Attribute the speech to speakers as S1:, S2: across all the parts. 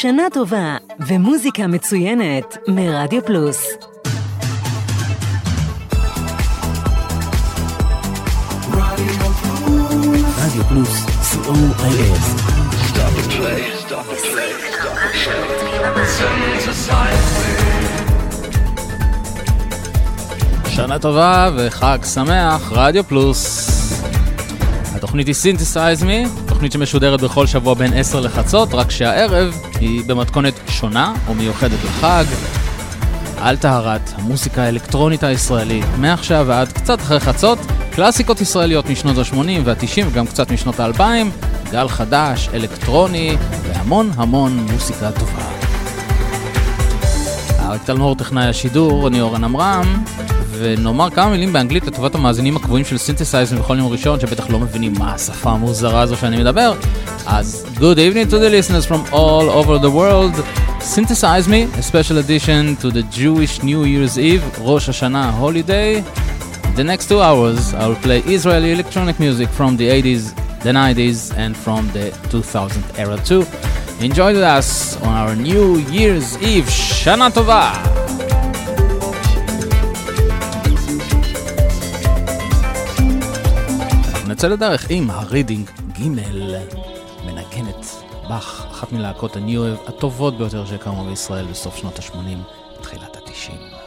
S1: שנה טובה ומוזיקה מצוינת מרדיו פלוס.
S2: רדיו פלוס, co.il.
S3: שנה טובה וחג שמח, רדיו פלוס. התוכנית היא Synthesize Me, תוכנית שמשודרת בכל שבוע בין 10 לחצות, רק שהערב היא במתכונת שונה ומיוחדת לחג. על טהרת המוסיקה האלקטרונית הישראלית, מעכשיו ועד קצת אחרי חצות, קלאסיקות ישראליות משנות ה-80 וה-90 וגם קצת משנות ה-2000, גל חדש, אלקטרוני והמון המון מוסיקה טובה. אריק טלמור טכנאי השידור, אני אורן עמרם, ונאמר כמה מילים באנגלית לטובת המאזינים הקבועים של סינתסייזם בכל יום ראשון, שבטח לא מבינים מה השפה המוזרה הזו שאני מדבר. אז good evening to the listeners from all over the world. Synthesize me, a special edition to the Jewish New Year's Eve, ראש השנה holiday. The next two hours I will play Israeli electronic music from the 80s, the 90s and from the 2000 era too. Enjoy with us on our New Year's Eve. שנה טובה! נצא לדרך עם הרידינג ג' מנגנת באך, אחת מלהקות הניו הטובות ביותר שקמו בישראל בסוף שנות ה-80, תחילת ה-90.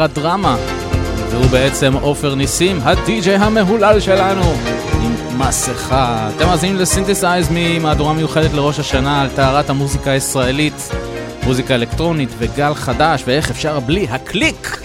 S2: ההרכב הזה נקרא דרמה, והוא בעצם עופר ניסים, הדי-ג'יי המהולל שלנו, עם מסכה. אתם מאזינים לסינתסייז ממהדורה מיוחדת לראש השנה על טהרת המוזיקה הישראלית, מוזיקה אלקטרונית וגל חדש, ואיך אפשר בלי הקליק.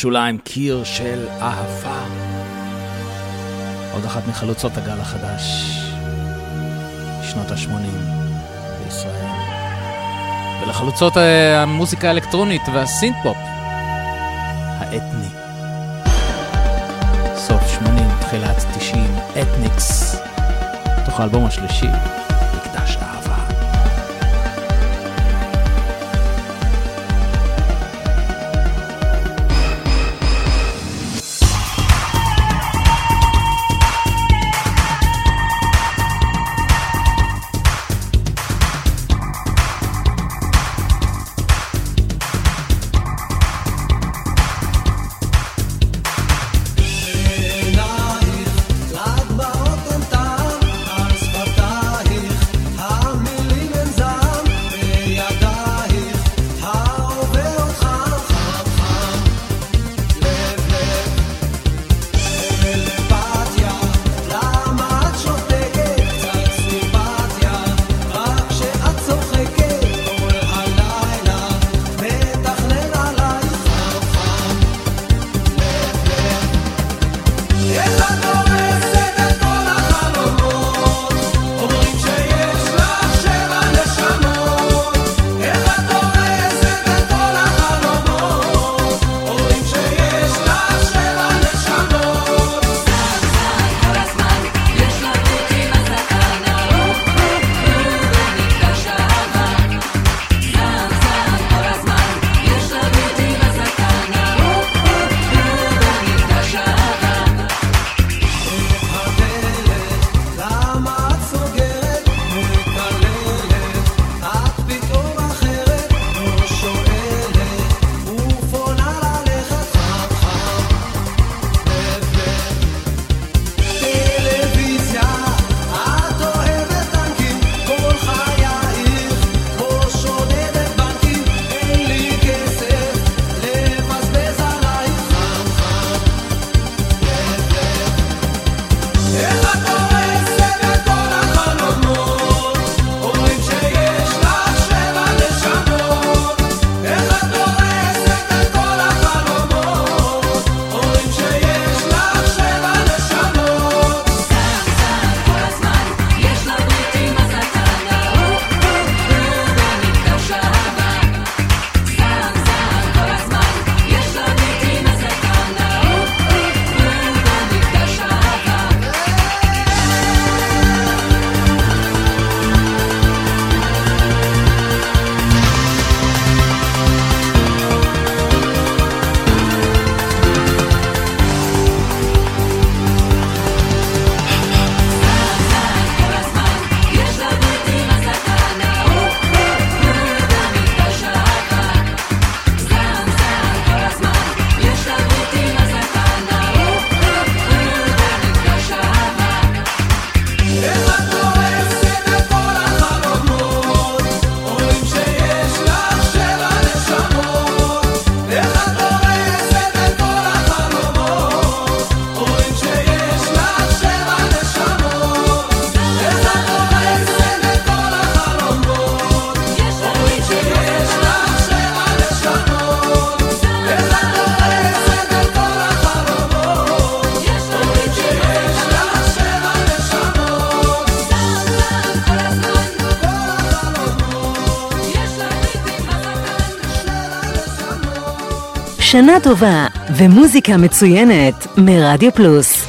S2: שוליים, קיר של אהבה. עוד אחת מחלוצות הגל החדש, שנות ה-80 בישראל. ולחלוצות אה, המוזיקה האלקטרונית והסינט-פופ האתני. סוף 80, תחילת 90, אתניקס, תוך האלבום השלישי.
S4: שנה טובה ומוזיקה מצוינת מרדיו פלוס.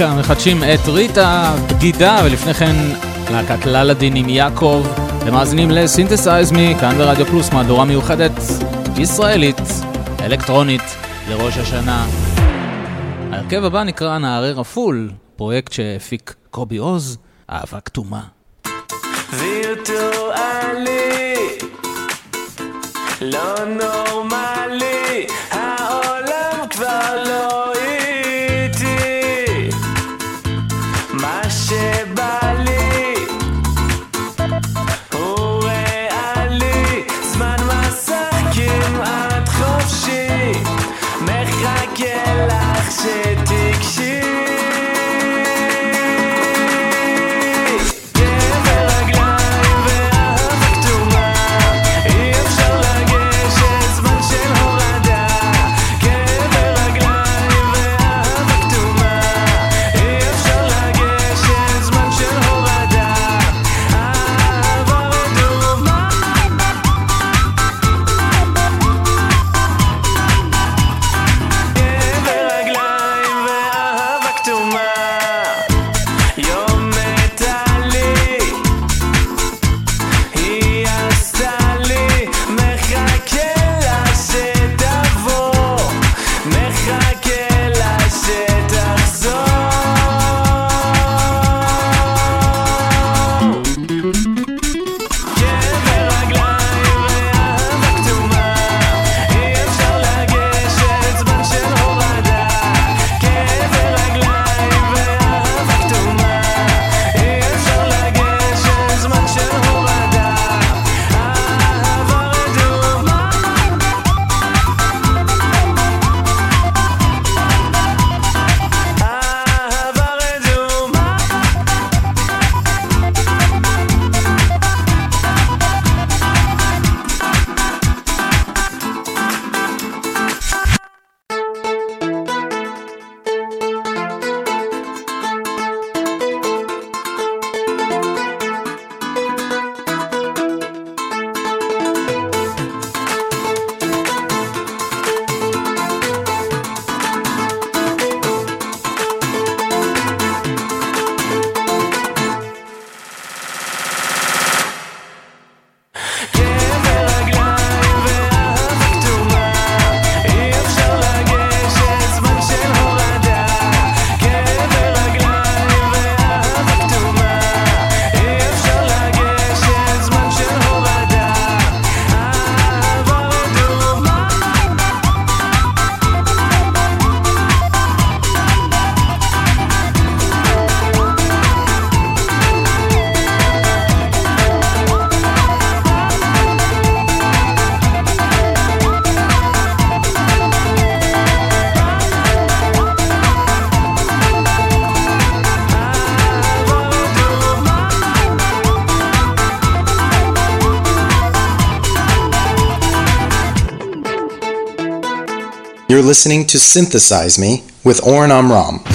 S5: מלאקה מחדשים את ריטה, בגידה, ולפני כן להקת ללדין עם יעקב. ומאזינים מאזינים לסינתסייז מכאן ברדיו פלוס, מהדורה מיוחדת ישראלית, אלקטרונית, לראש השנה. ההרכב הבא נקרא נערי רפול, פרויקט שהפיק קובי עוז, אהבה כתומה. וירטואלי, לא נורמלי
S6: You're listening to Synthesize Me with Oren Amram.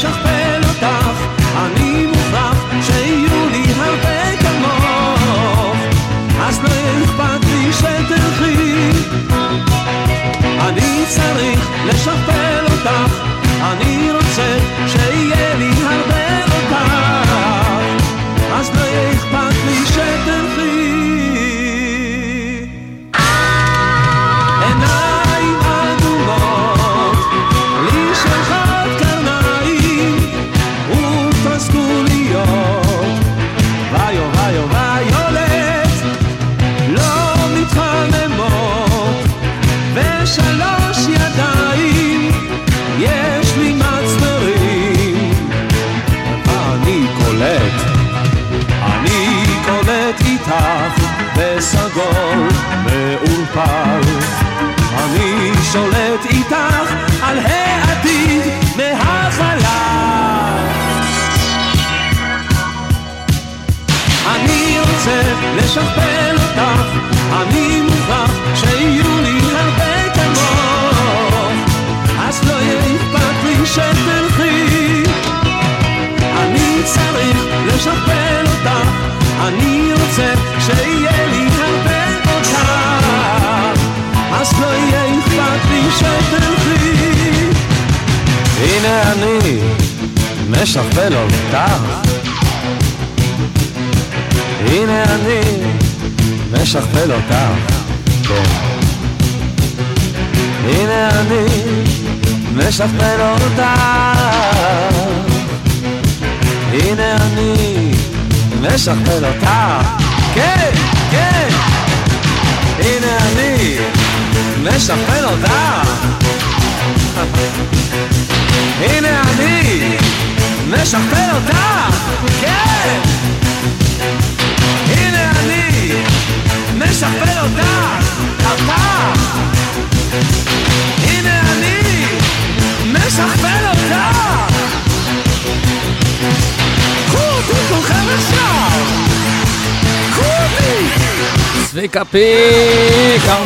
S7: chapéu. אני משפל אותך
S5: הנה אני משכפל אותך בוא כן. הנה אני משכפל אותך הנה אני משכפל אותך כן, כן. הנה אני משכפל אותך הנה אני משפר אותך, כן! הנה אני משפר אותך, אתה! הנה אני משפר אותך! קחו אותי כולכם עכשיו! קחו אותי!
S8: צביקה פיק, אר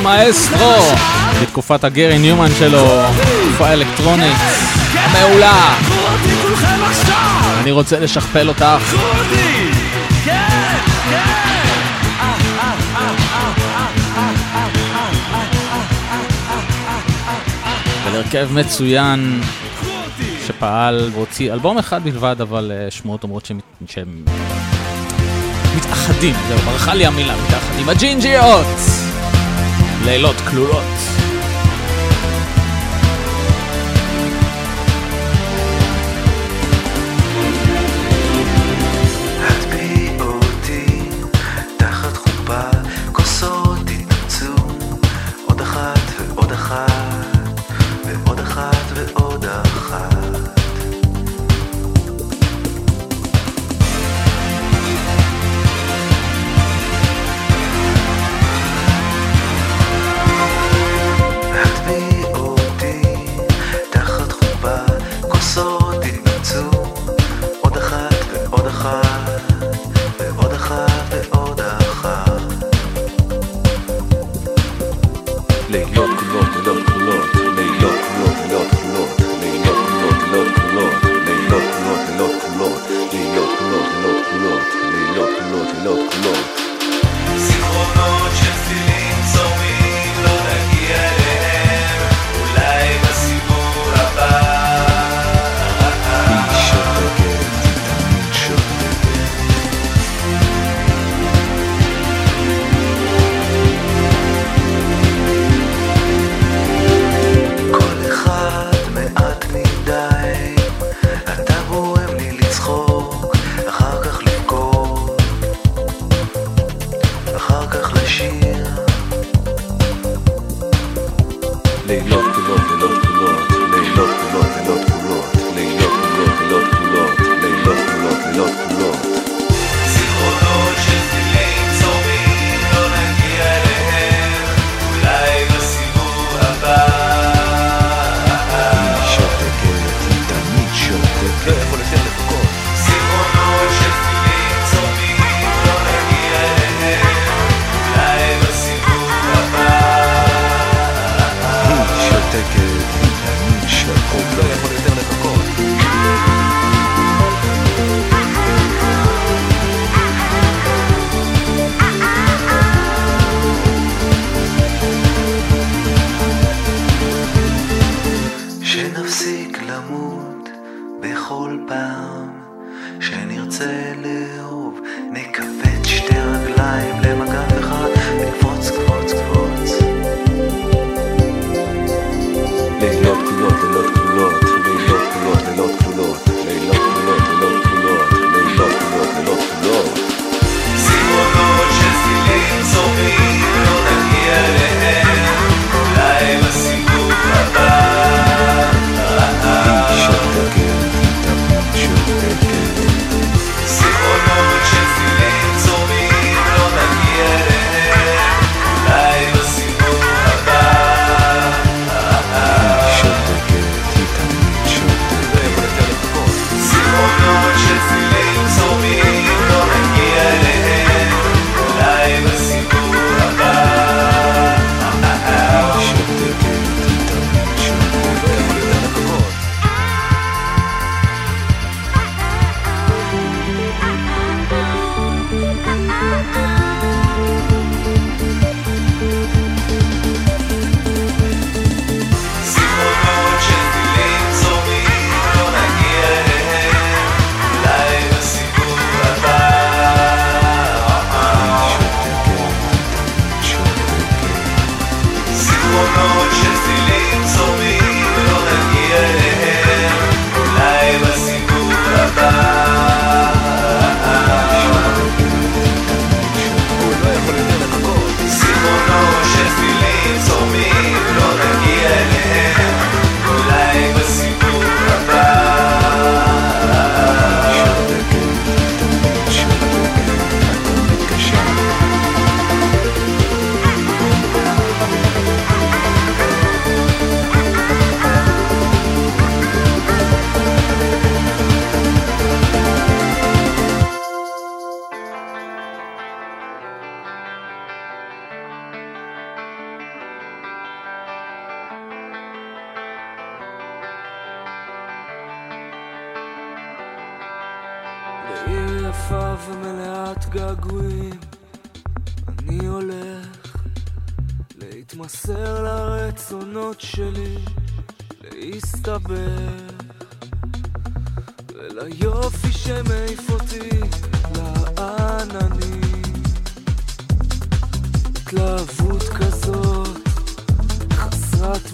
S8: בתקופת הגרי ניומן שלו, תקופה אלקטרונית. מעולה. אני רוצה לשכפל אותך. הרכב מצוין שפעל והוציא אלבום אחד בלבד, אבל אה, שמועות אומרות שהם... שהם... מתאחדים, זהו, ברחה לי המילה, מתאחדים. הג'ינג'יות! לילות כלולות.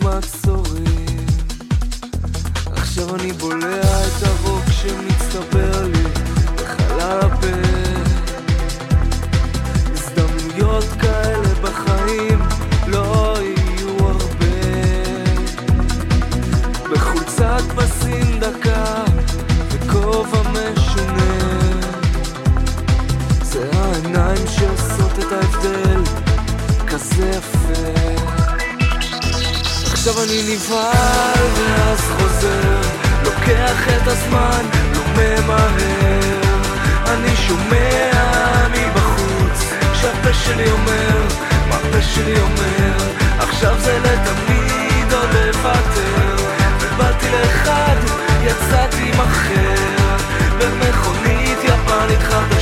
S9: מעצורים עכשיו אני בולע את הרוק שמצטבר לי בחלל הפה. הזדמנויות כאלה בחיים לא יהיו הרבה. בחולצת בסינדה אני נבהל ואז חוזר לוקח את הזמן, לא ממהר. אני שומע מבחוץ שהפה שלי אומר מה הפה שלי אומר? עכשיו זה לתמיד עוד לוותר ובאתי לאחד, יצאתי עם אחר. במכונית יפנית חדשה.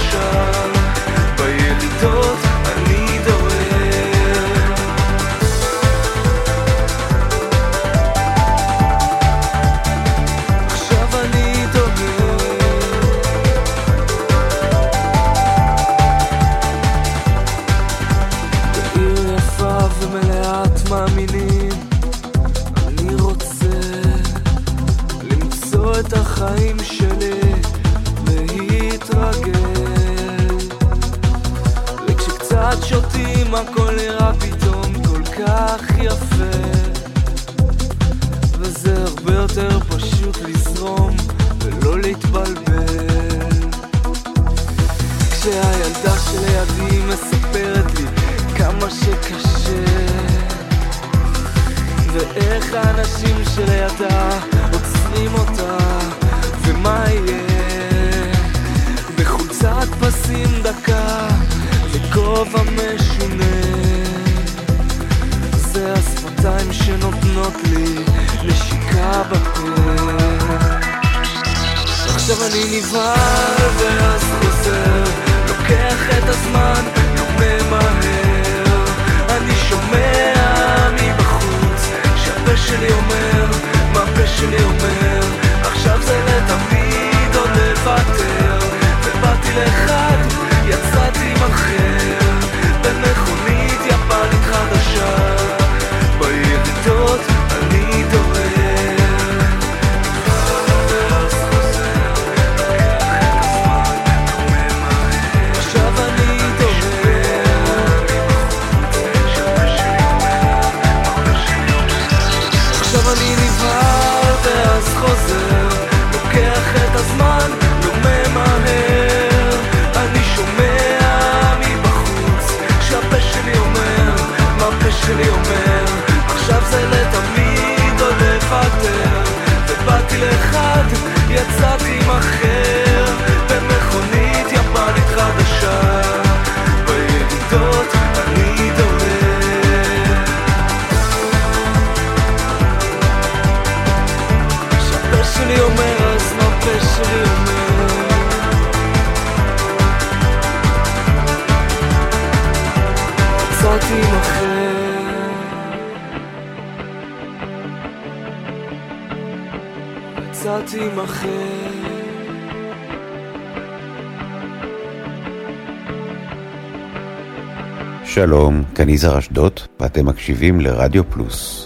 S10: מקשיבים לרדיו פלוס.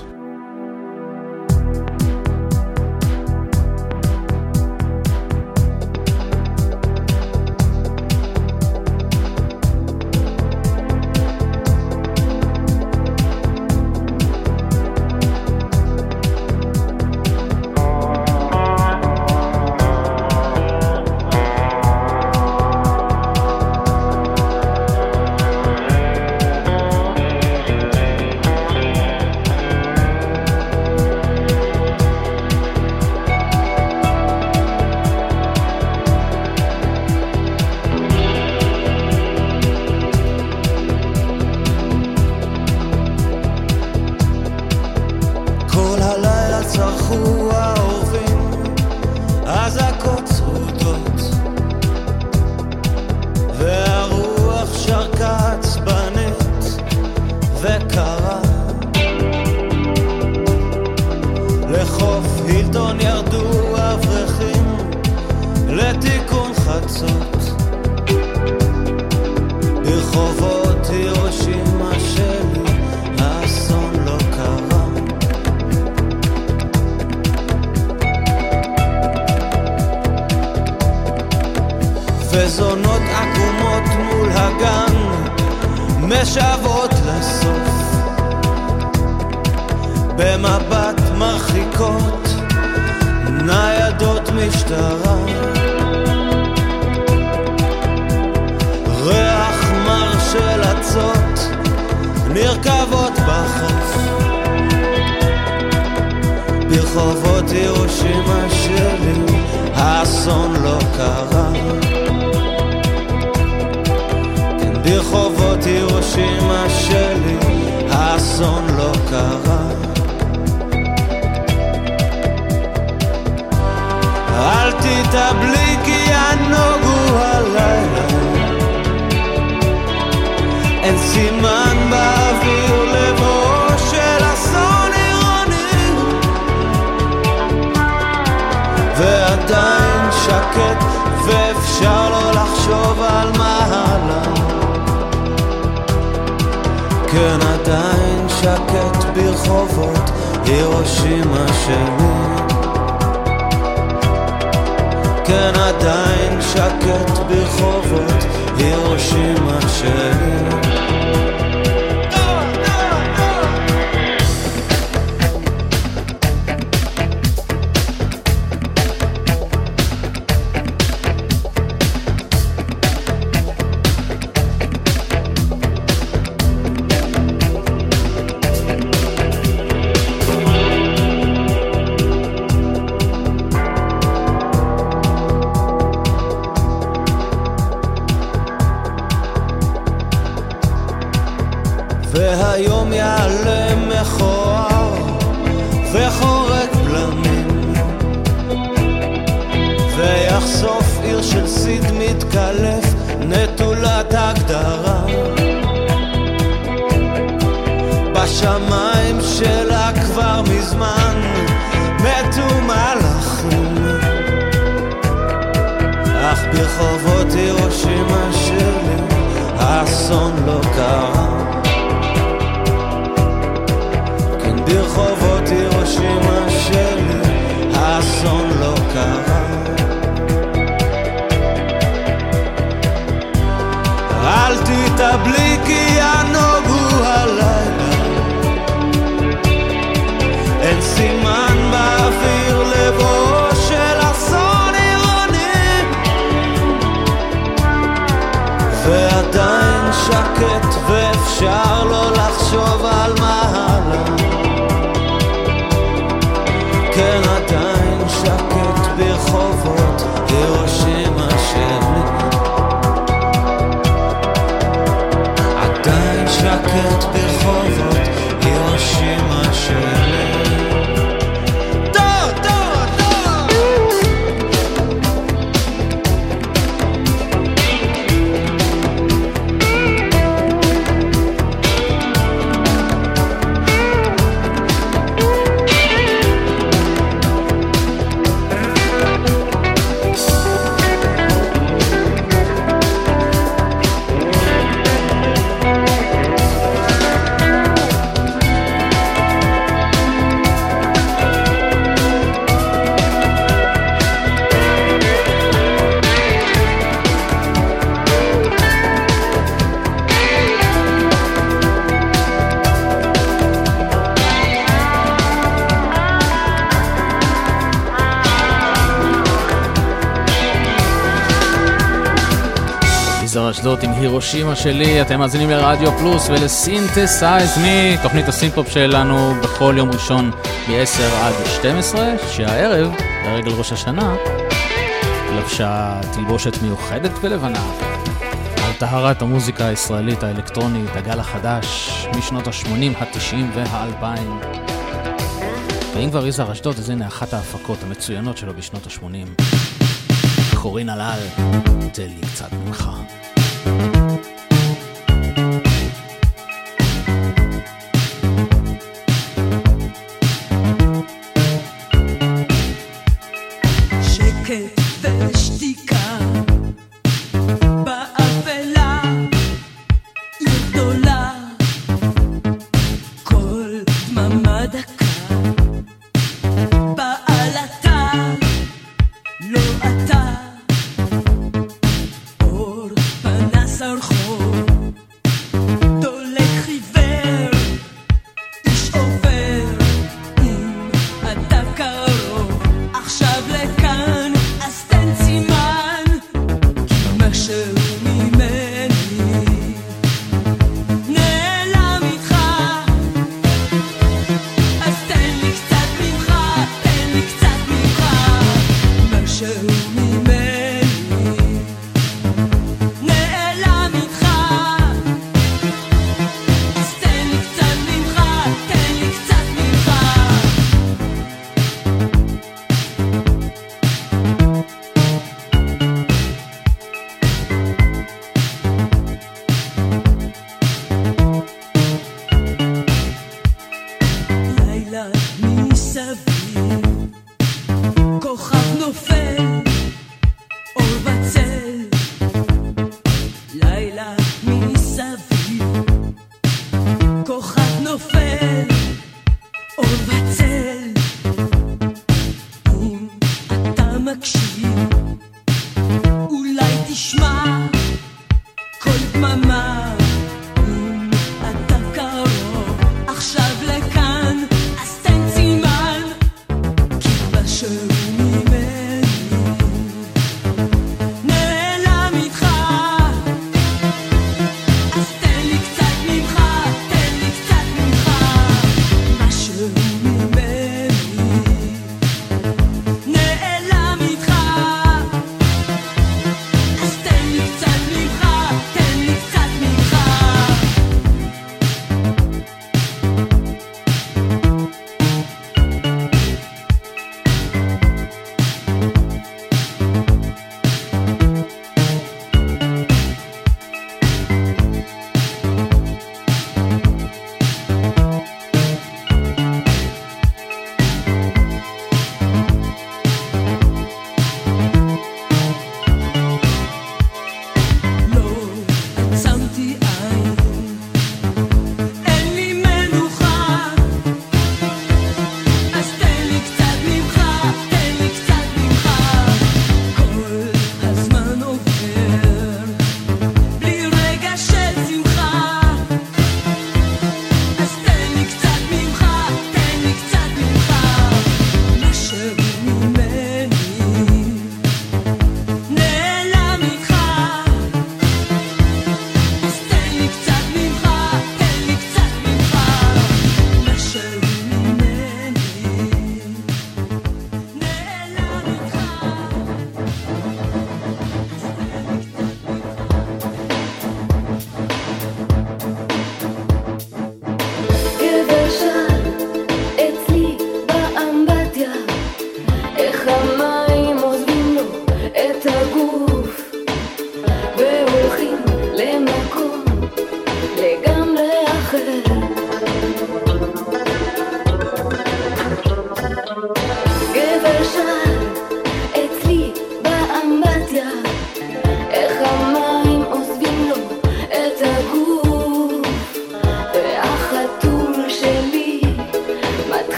S11: בוקר עדיין שקט ברחובות. הירושימה שלי,
S2: אתם מאזינים לרדיו פלוס ול Synthesize Me, תוכנית הסינפופ שלנו בכל יום ראשון מ-10 עד 12, שהערב, לרגל ראש השנה, לבשה תלבושת מיוחדת ולבנה על טהרת המוזיקה הישראלית האלקטרונית, הגל החדש, משנות ה-80, ה-90 וה-2000. ואם כבר יזהר אשדות, אז הנה אחת ההפקות המצוינות שלו בשנות ה-80. קורין הלל, תן לי קצת ממך.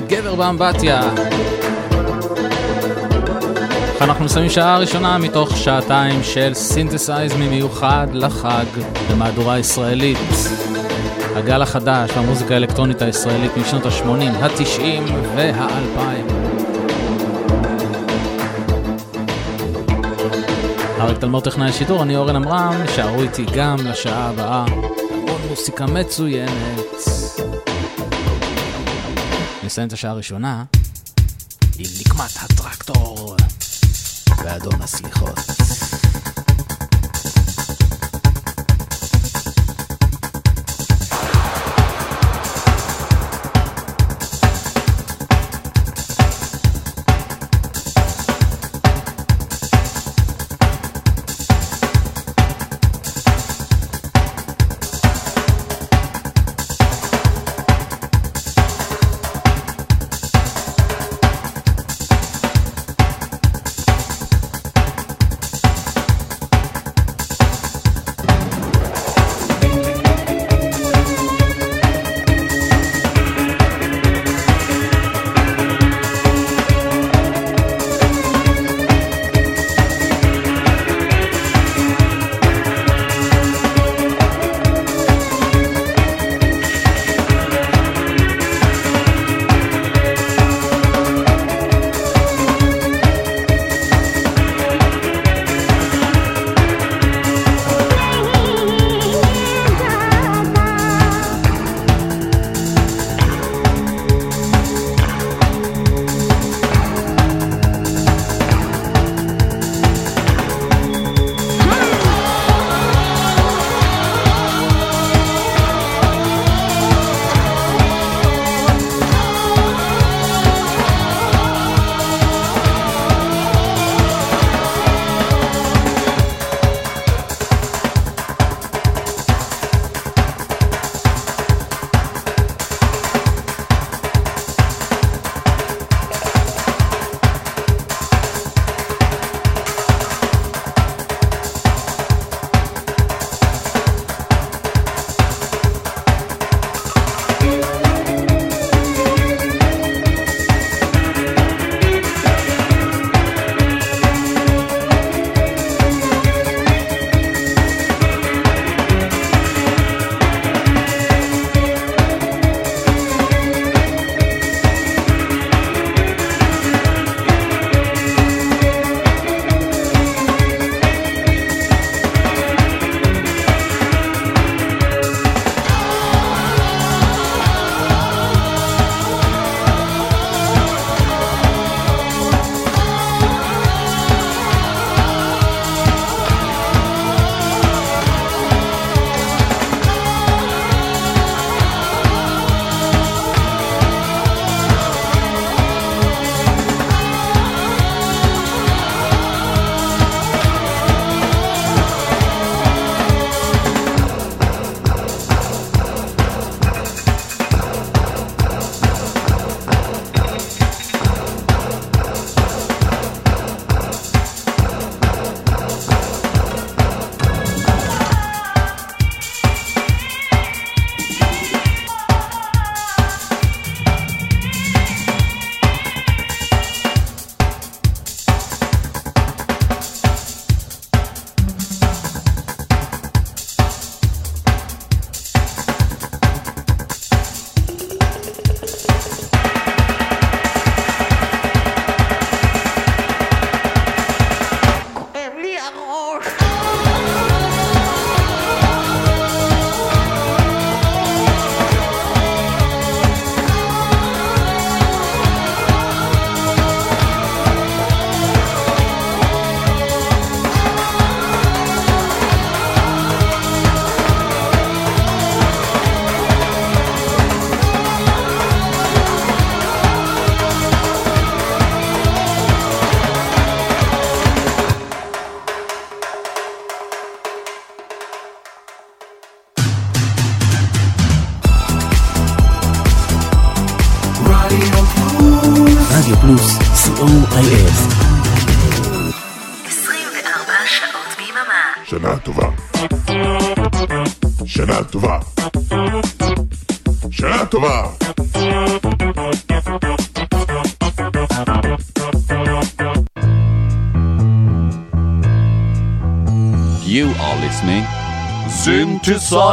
S2: גבר באמבטיה. אנחנו מסיימים שעה ראשונה מתוך שעתיים של Synthesize מיוחד לחג במהדורה ישראלית. הגל החדש והמוזיקה האלקטרונית הישראלית משנות ה-80, ה-90 וה-2000. אריק תלמור טכנאי השידור, אני אורן עמרם, הישארו איתי גם לשעה הבאה. המון מוסיקה מצוינת. נסיים את השעה הראשונה עם נקמת הטרקטור ואדון הסליחות.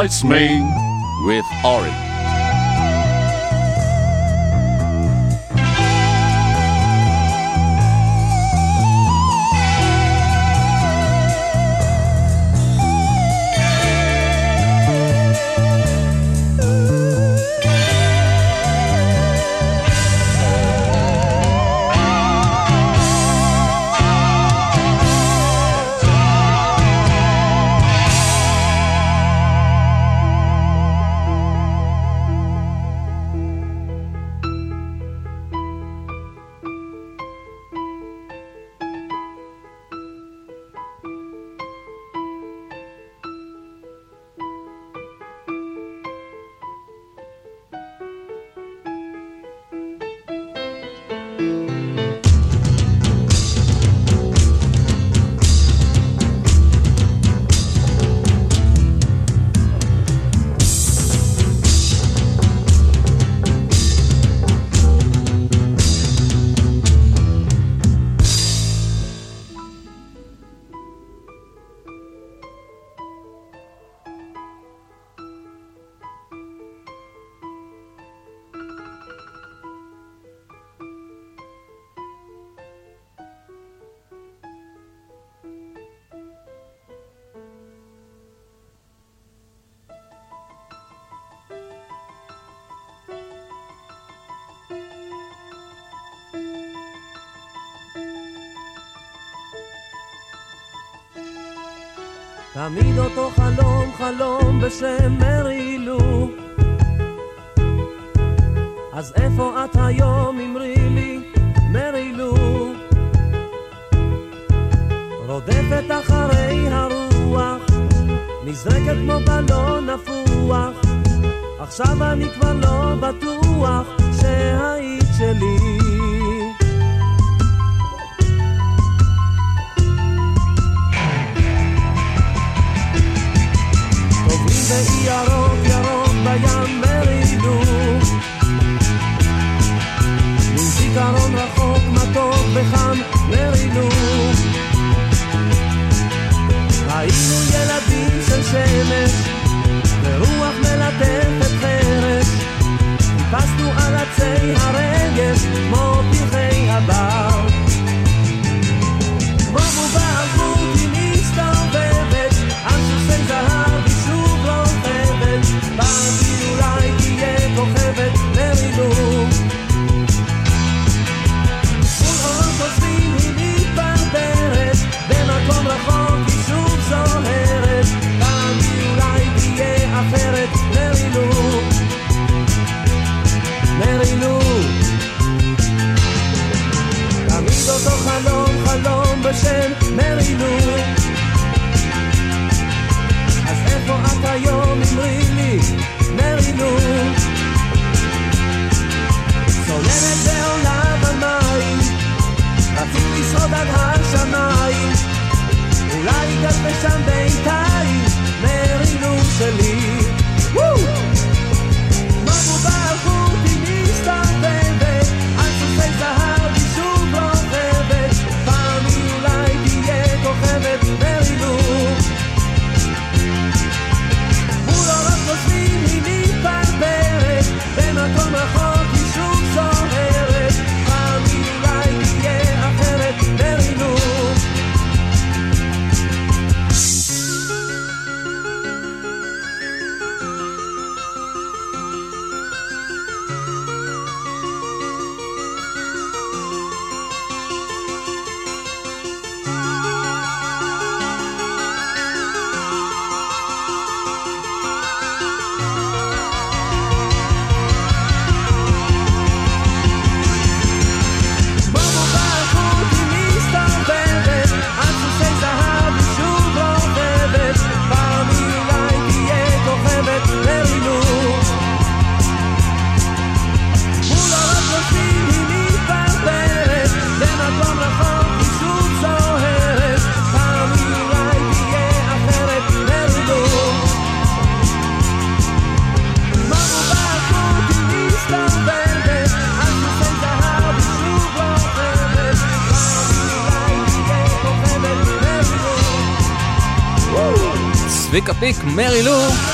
S5: It's me with
S2: orange.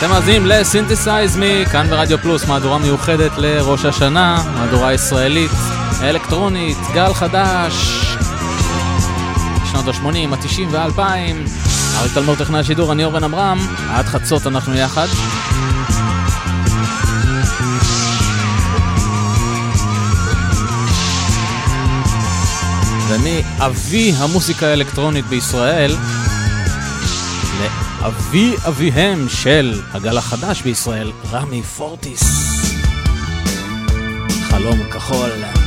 S2: אתם מאזינים לסינתסייז כאן ברדיו פלוס, מהדורה מיוחדת לראש השנה, מהדורה ישראלית, אלקטרונית, גל חדש. שנות ה-80, ה-90 וה-2000. אריק תלמור טכנאי השידור, אני אורן עמרם, עד חצות אנחנו יחד. ואני אבי המוסיקה האלקטרונית בישראל, לאבי אביהם של הגל החדש בישראל, רמי פורטיס. חלום כחול.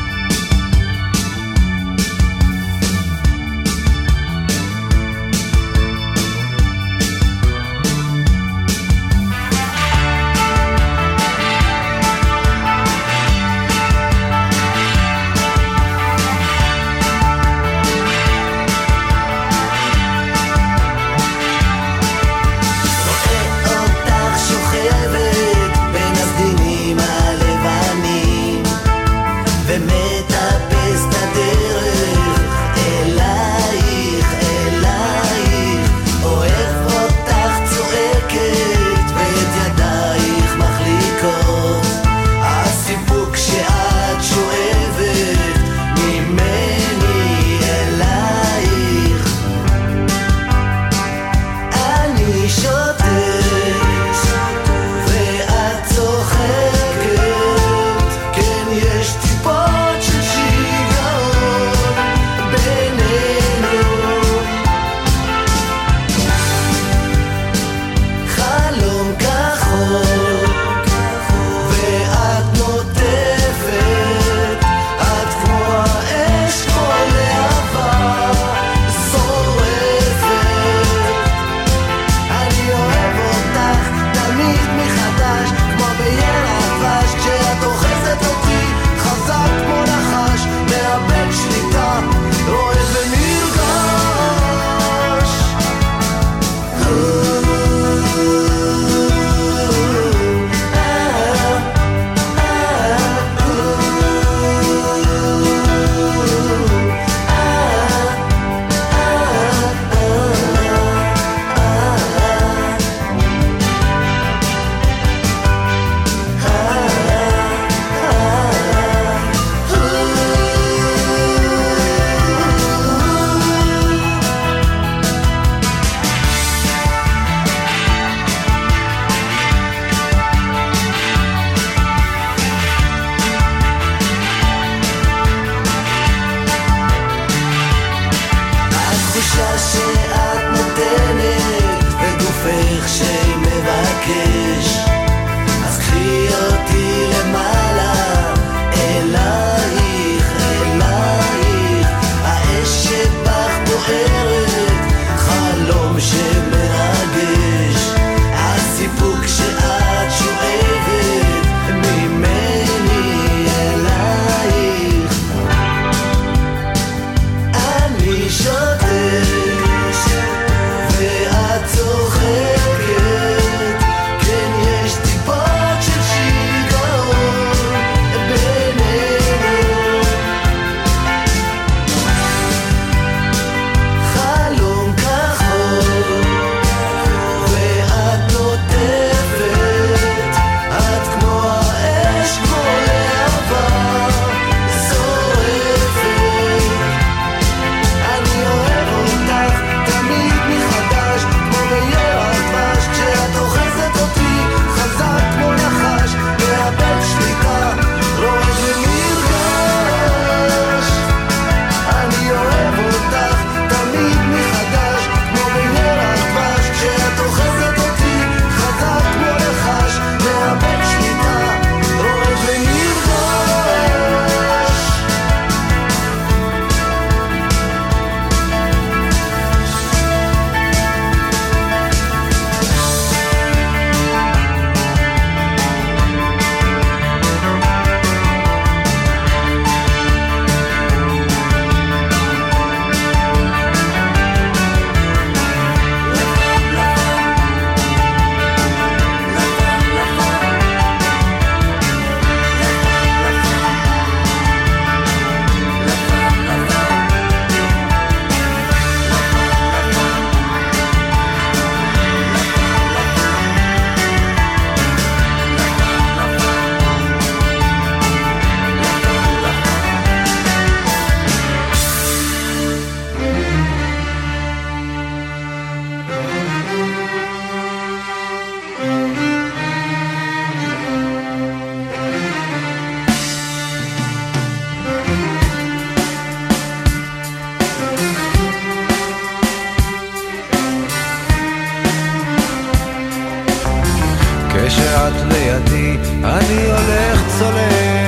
S4: את לידי, אני הולך צולל.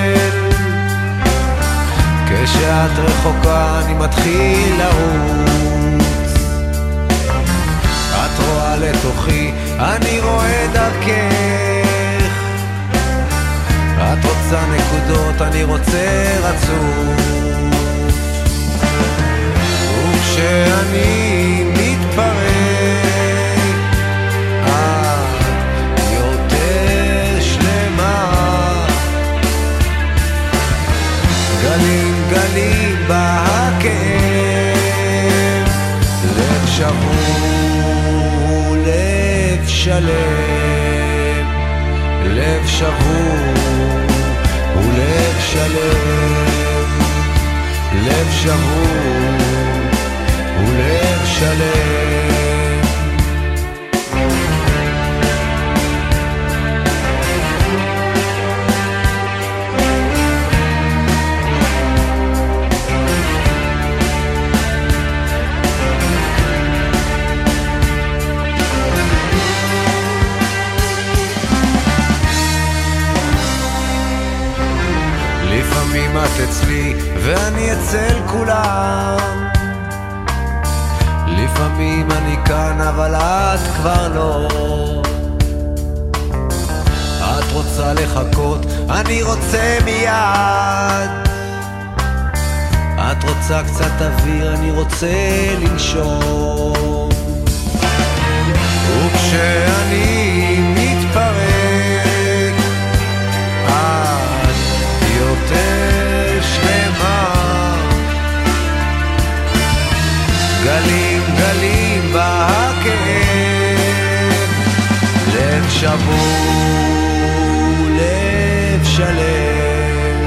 S12: כשאת רחוקה אני מתחיל לרוץ. את רואה לתוכי, אני רואה דרכך. את רוצה נקודות, אני רוצה רצוף. וכשאני גלים בהכאב, לב שבור, לב שלם, לב שבור ולב שלם, לב שבור ולב שלם. את אצלי ואני אצל כולם. לפעמים אני כאן אבל את כבר לא. את רוצה לחכות, אני רוצה מיד. את רוצה קצת אוויר, אני רוצה לנשום. וכשאני מתפרק גלים גלים בהכאב. לב שבור, לב שלם.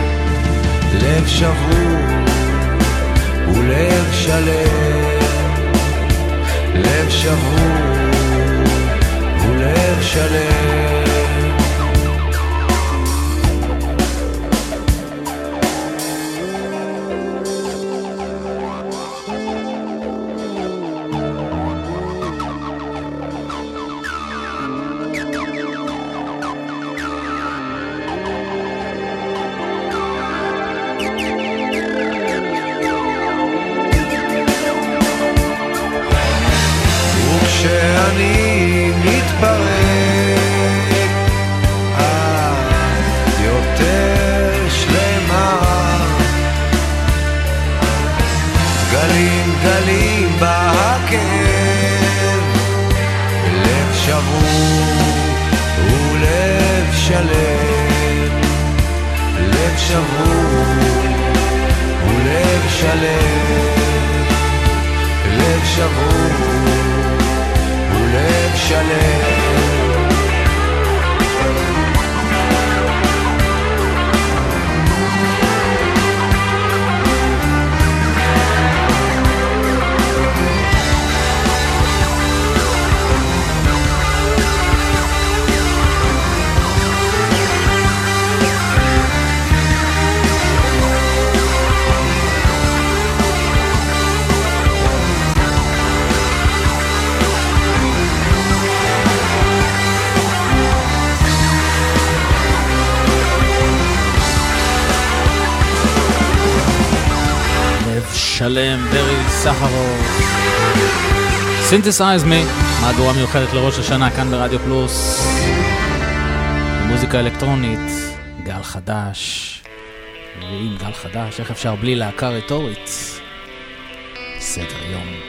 S12: לב שבור ולב שלם. לב שבור ולב שלם שלם,
S2: ברי סחרוף. Synthesize Me, מהדורה מיוחדת לראש השנה כאן ברדיו פלוס. מוזיקה אלקטרונית, גל חדש. ואם גל חדש, איך אפשר בלי להקה רטורית? סדר יום.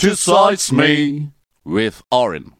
S13: Synthesize Me with Orin.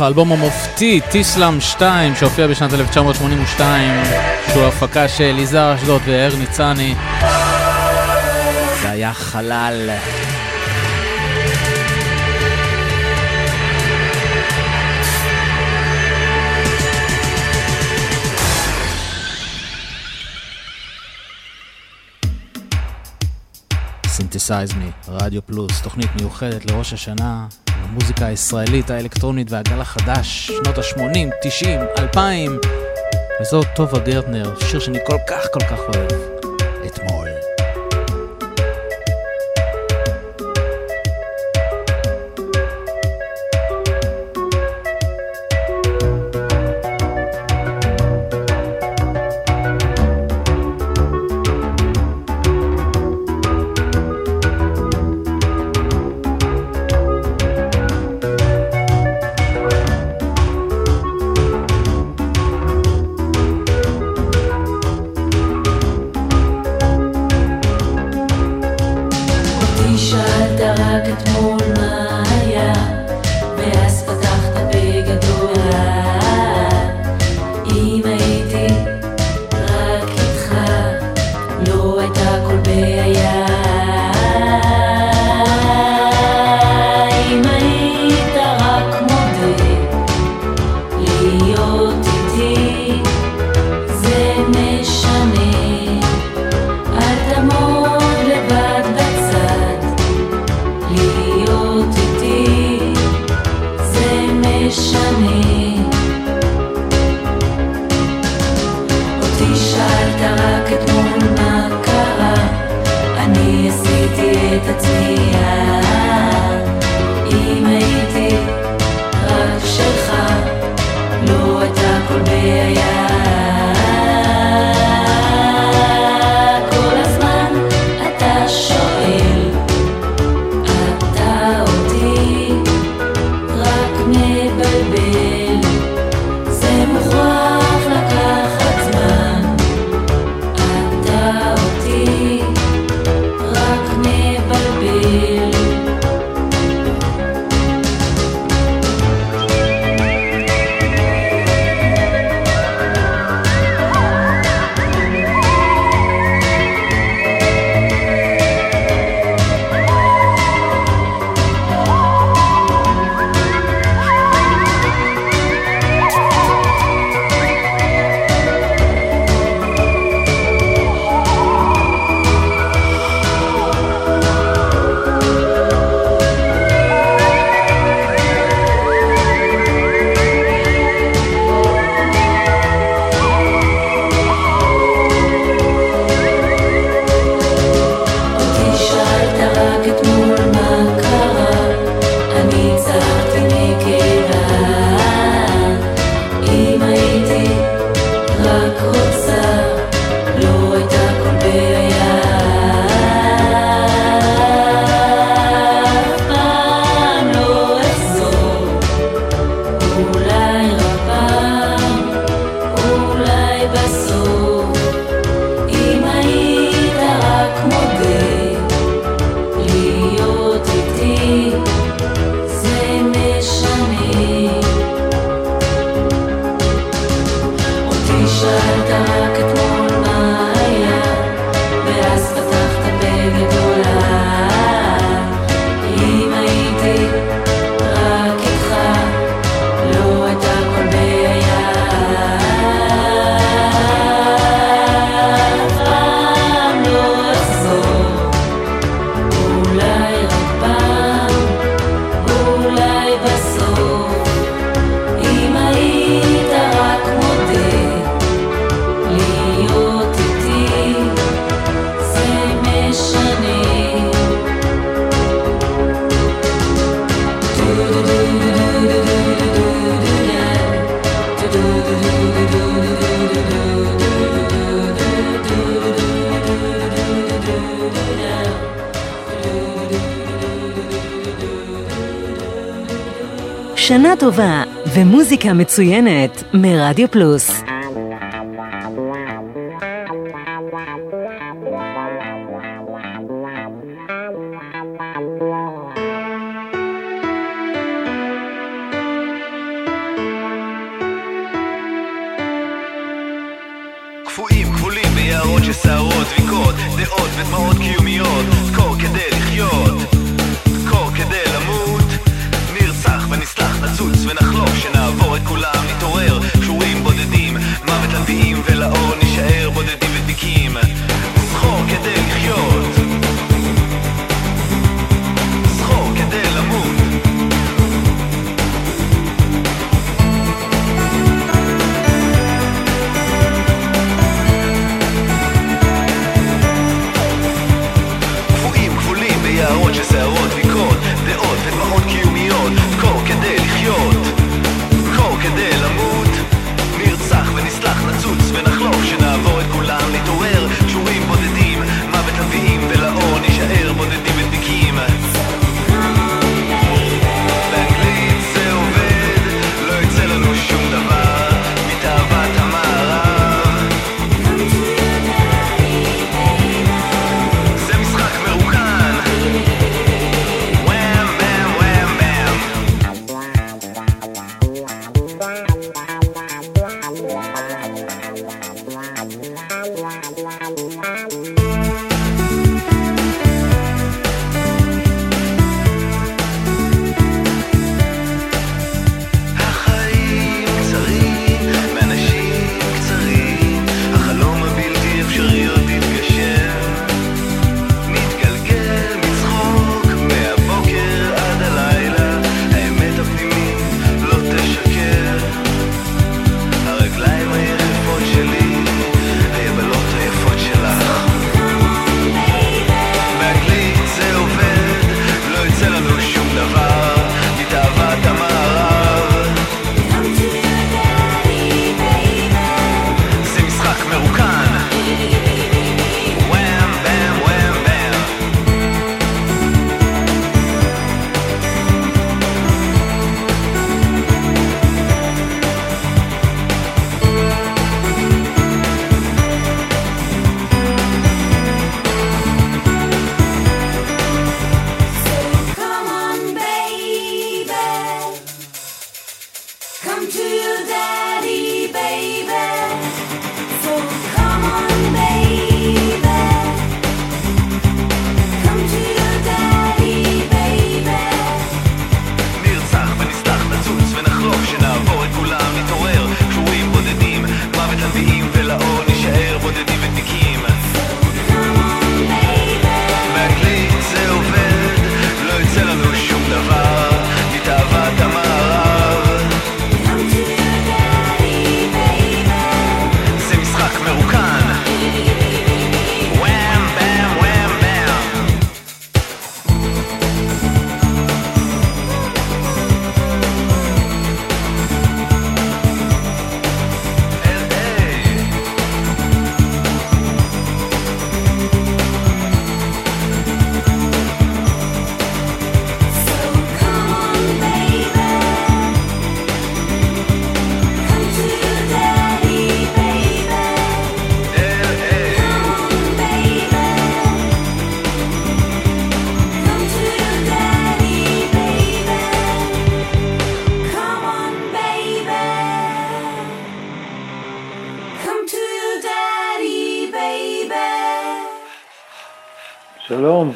S4: מתוך האלבום המופתי, תיסלם 2, שהופיע בשנת 1982, שהוא הפקה של יזהר אשדות ויאיר ניצני. זה היה חלל. Synthesize Me, רדיו פלוס, תוכנית מיוחדת לראש השנה, המוזיקה הישראלית, האלקטרונית והגל החדש, שנות ה-80, 90, 2000. וזאת טובה גרטנר, שיר שאני כל כך כל כך אוהב.
S14: מוזיקה מצוינת מרדיו פלוס.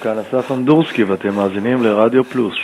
S15: כאן אסף אמדורסקי ואתם מאזינים לרדיו פלוס.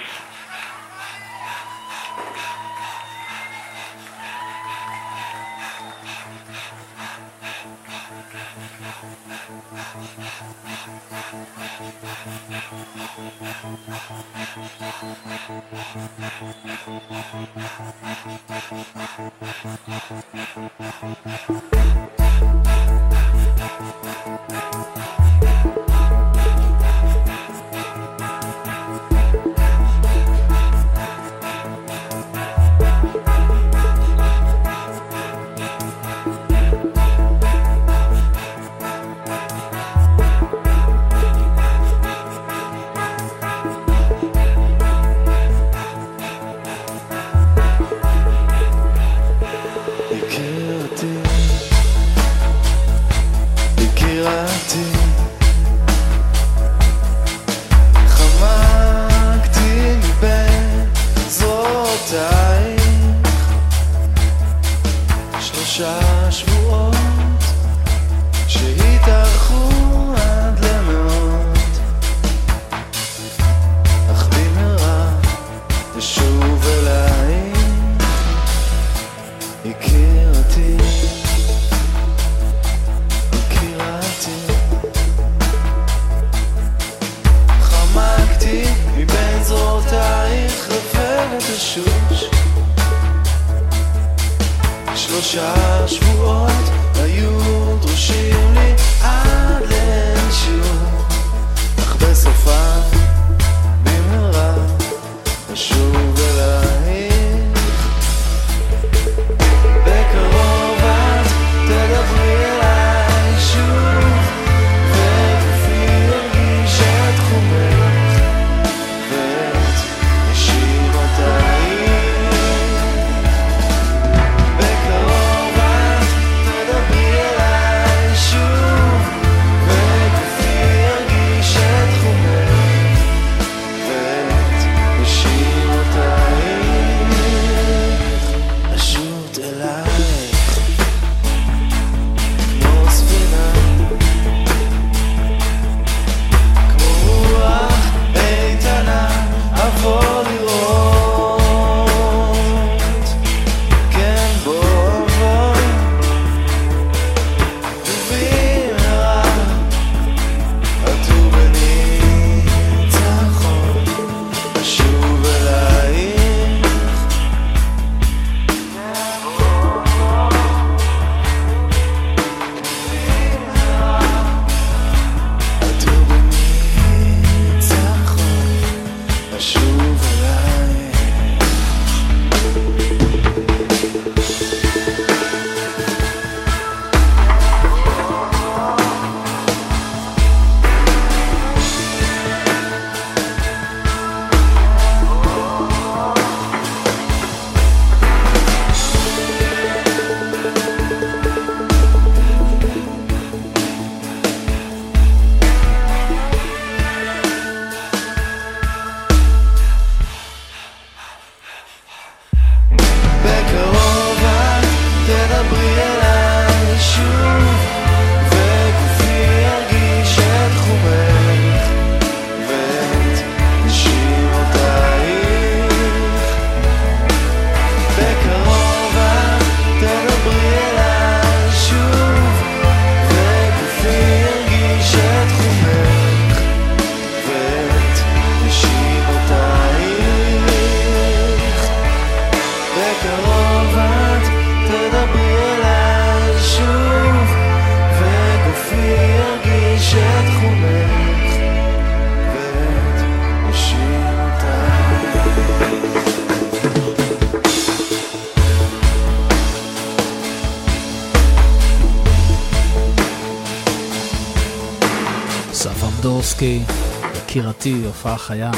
S16: אמיתי, הופעה חיה.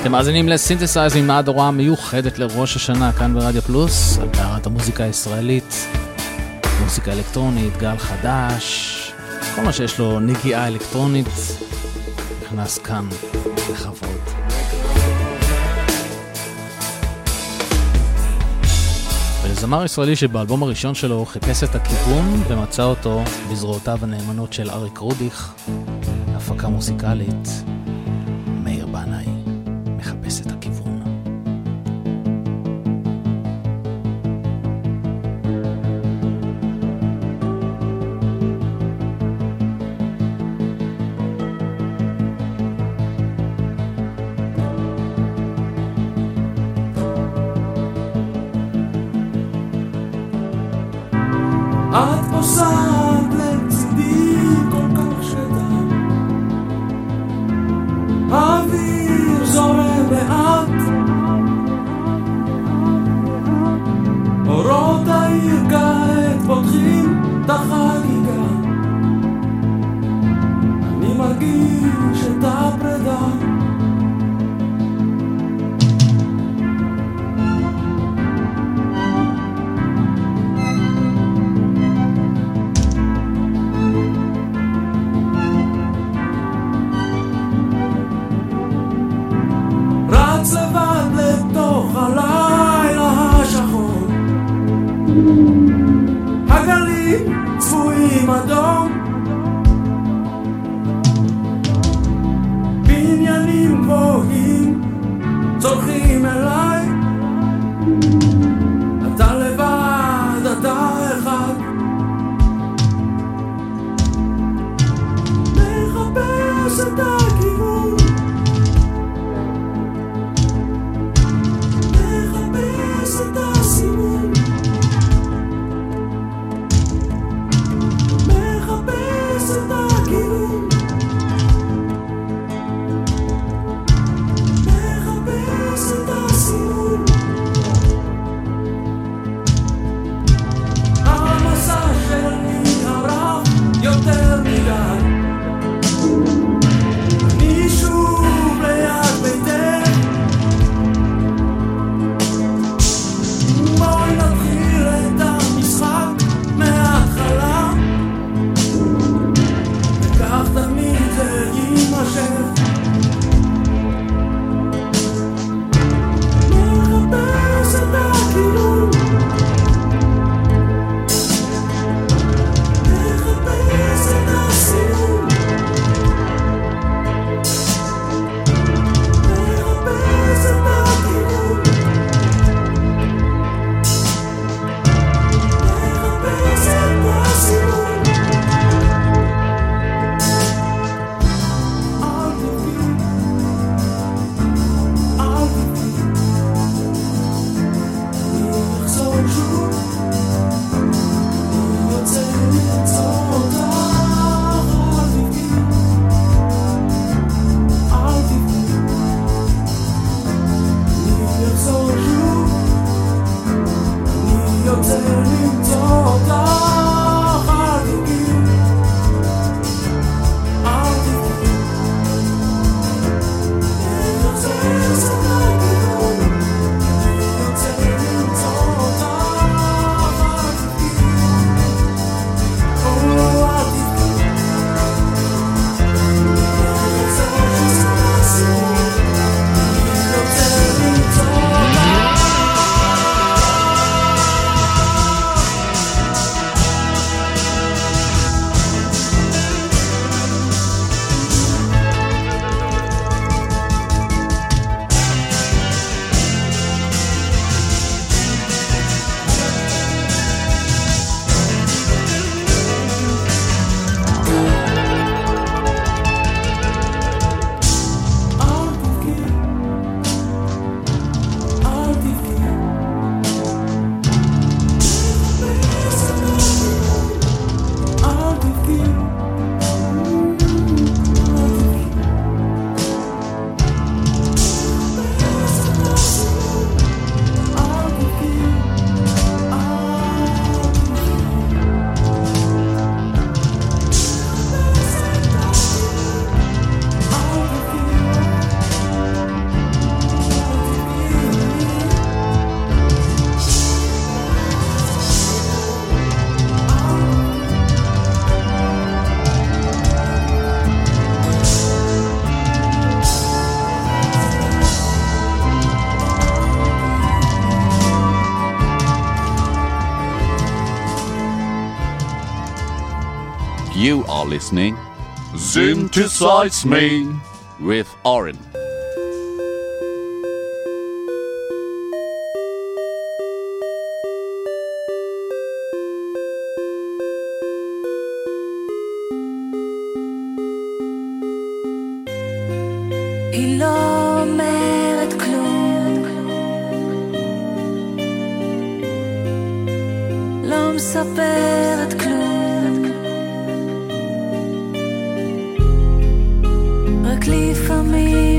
S16: אתם מאזינים לסינתסייז ממעד הוראה מיוחדת לראש השנה כאן ברדיו פלוס, על טהרת המוזיקה הישראלית, מוזיקה אלקטרונית, גל חדש, כל מה שיש לו נגיעה אלקטרונית, נכנס כאן לכבוד. זמר ישראלי שבאלבום הראשון שלו חיפש את הכיוון ומצא אותו בזרועותיו הנאמנות של אריק רודיך, הפקה מוזיקלית.
S13: listening. Synthesize Me with Orin.
S4: מספרת כלום.
S5: me.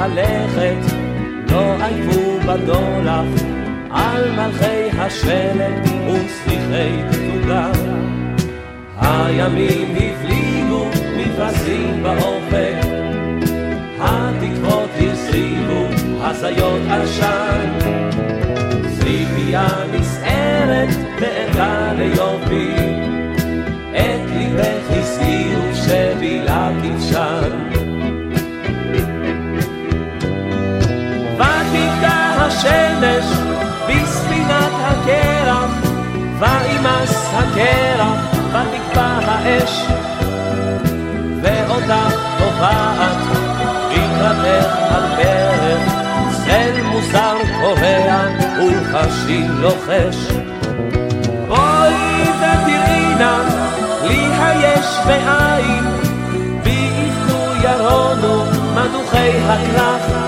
S5: הלכת לא עייפו בדולח, על מלכי השלג וסליחי תוגה. הימים הפליגו מפרשים באופק, התקוות הרחיבו הזיות עשן. ציפייה נסערת נערכה ליופי, את ליבך הסגירו שבילה תפשן. השמש בספינת הקרח, וימס הקרח ותקפא האש, ואותך טובעת לקראתך על ברך, צל מוזר קורע ולחשי לוחש. בואי נא לי היש מאין, ויבכו ירונו מדוכי הכרך.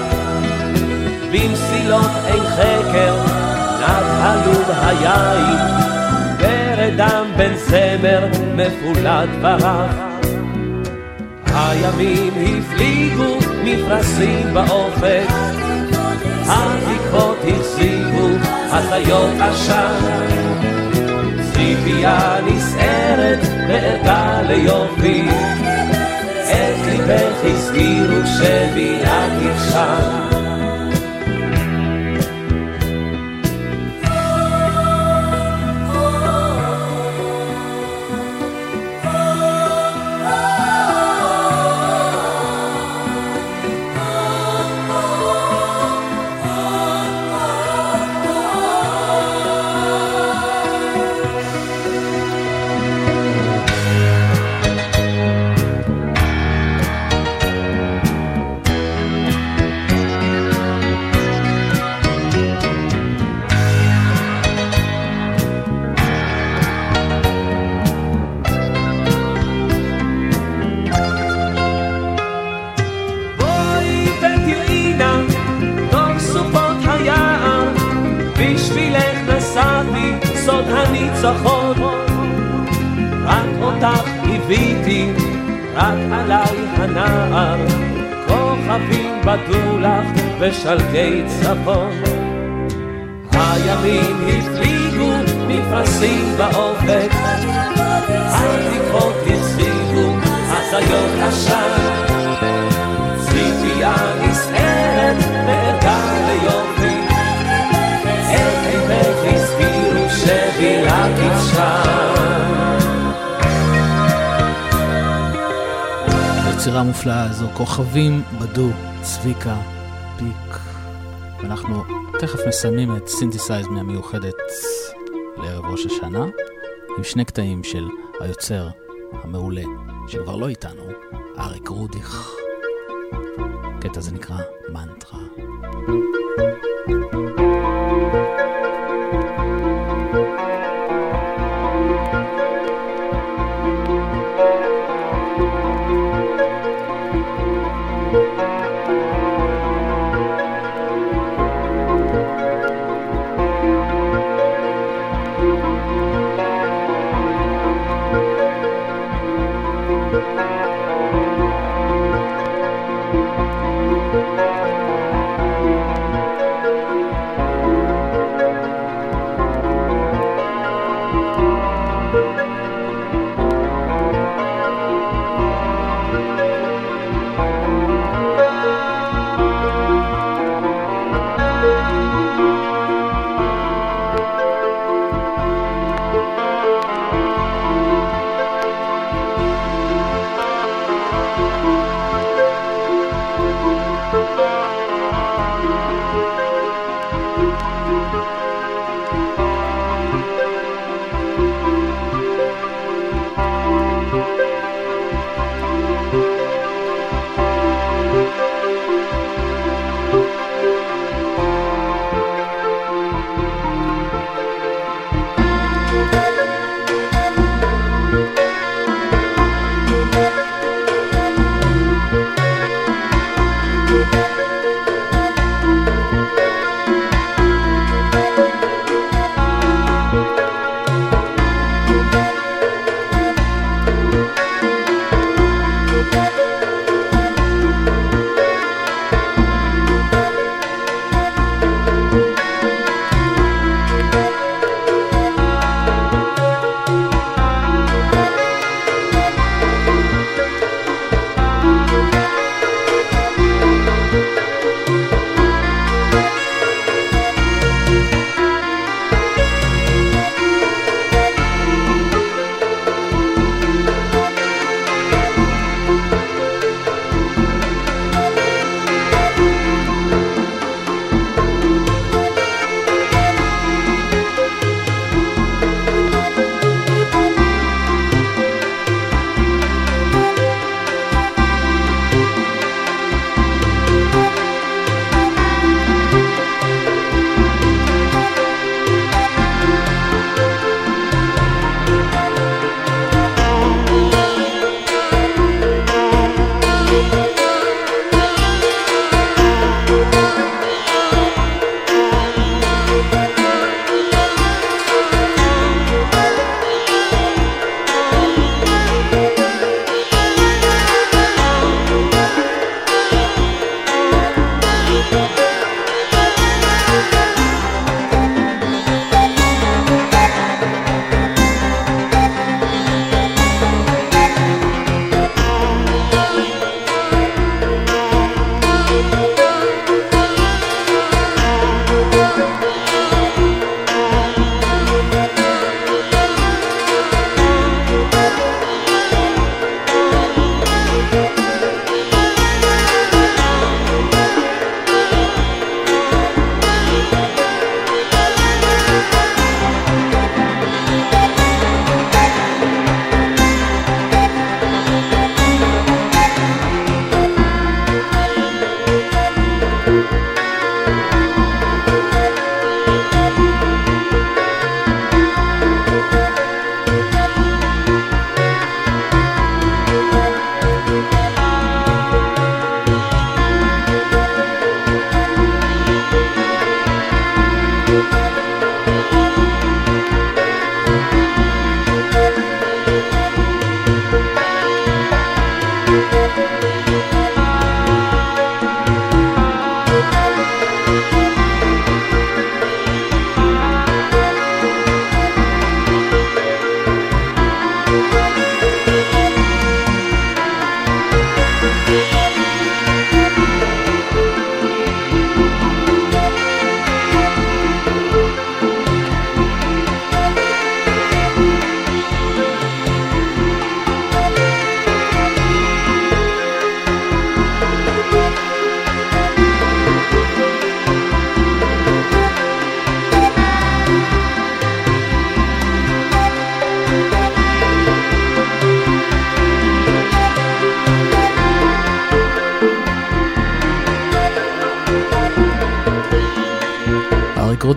S5: במסילות אין חקר, נד הלוב היין, ורדם בן זמר מפולד ברח. הימים הפליגו מפרשים באופק, התקוות החזיקו הזיות עשן. ציפייה נסערת וערכה ליופי, את ליבך הזכירו שבילה תפשן. הביתי, רק עליי הנער, כוכבים בדו לך בשלגי צפון. הימים הפליגו מפרשים באופק, התקוות החזיקו הזיות עשן. ציפייה נסערת וערכה ליופי, את ליבך הזכירו שבילה תפשן.
S2: היצירה המופלאה הזו, כוכבים בדו, צביקה, פיק. ואנחנו תכף מסיימים את Synthesize Me המיוחדת לערב ראש השנה, עם שני קטעים של היוצר המעולה, שכבר לא איתנו, אריק רודיך. הקטע הזה נקרא מנטרה.
S17: Thank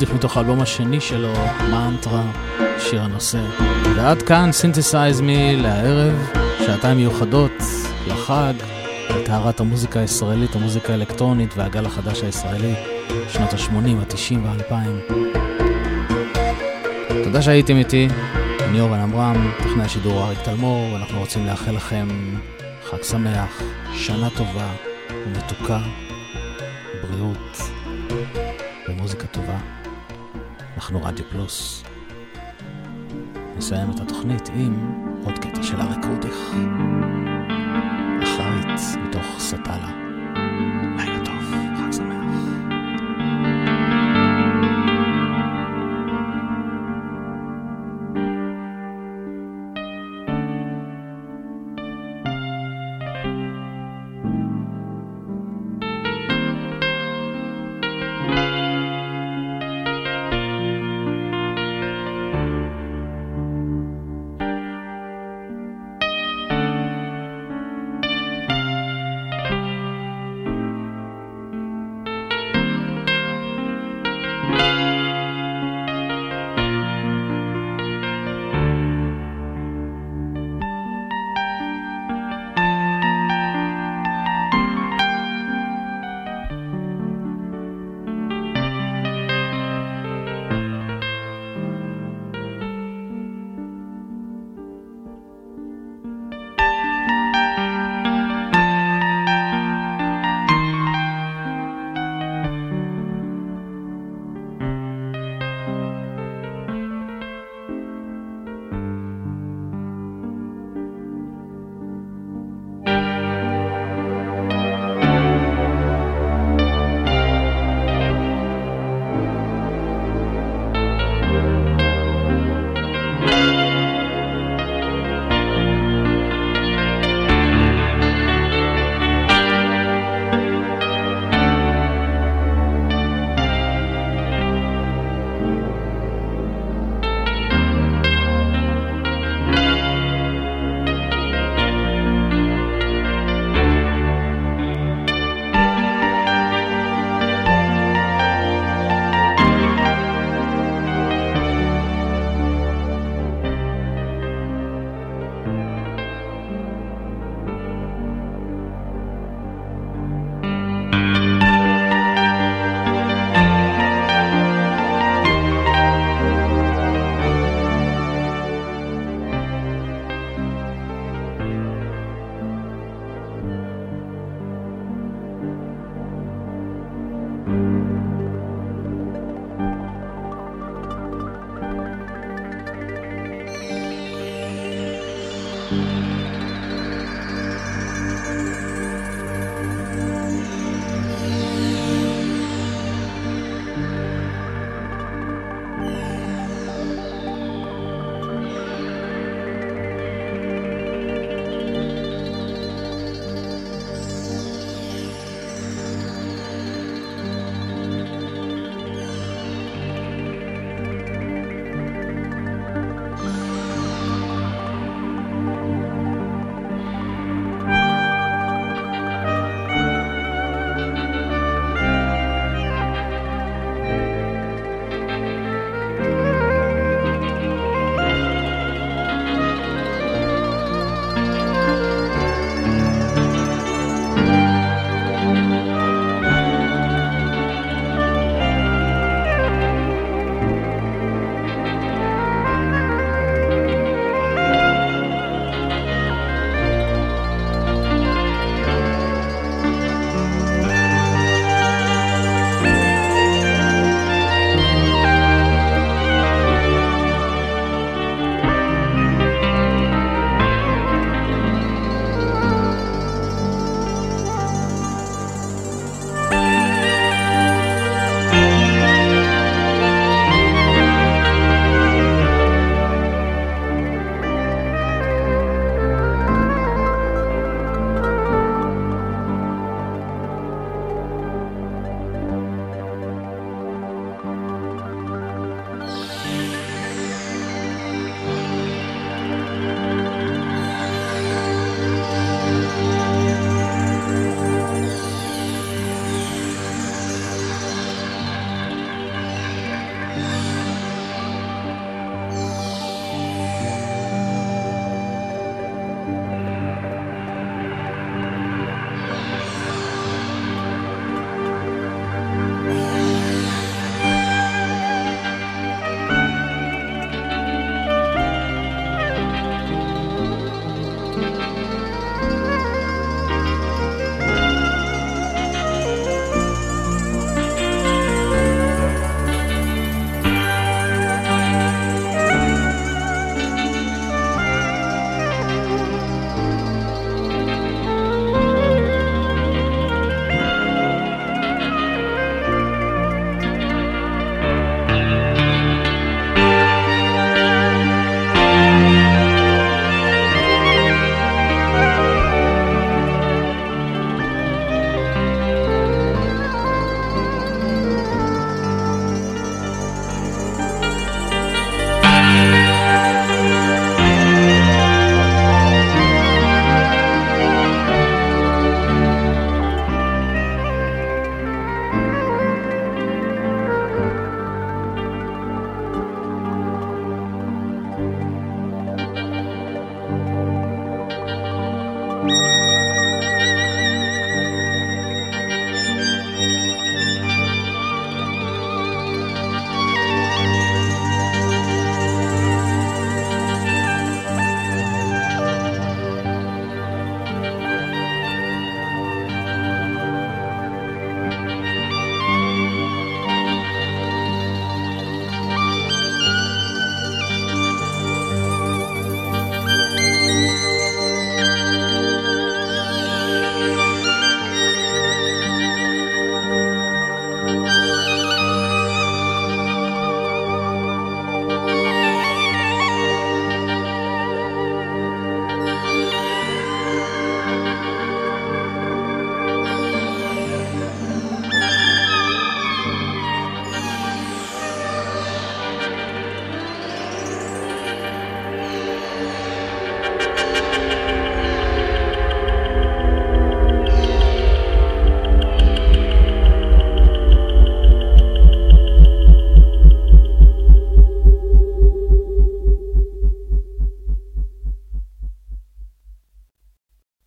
S2: רודיך מתוך האלבום השני שלו, מנטרה, שיר הנושא. ועד כאן Synthesize Me להערב, שעתיים מיוחדות לחג, על טהרת המוזיקה הישראלית, המוזיקה האלקטרונית והגל החדש הישראלי, שנות ה-80, ה-90 וה-2000. תודה שהייתם איתי, אני אורן עמרם, טכנאי השידור אריק תלמור, ואנחנו רוצים לאחל לכם חג שמח, שנה טובה ומתוקה, בריאות אנחנו רדיו פלוס. נסיים את התוכנית עם עוד קטע של אריק אחרית מתוך סטלה.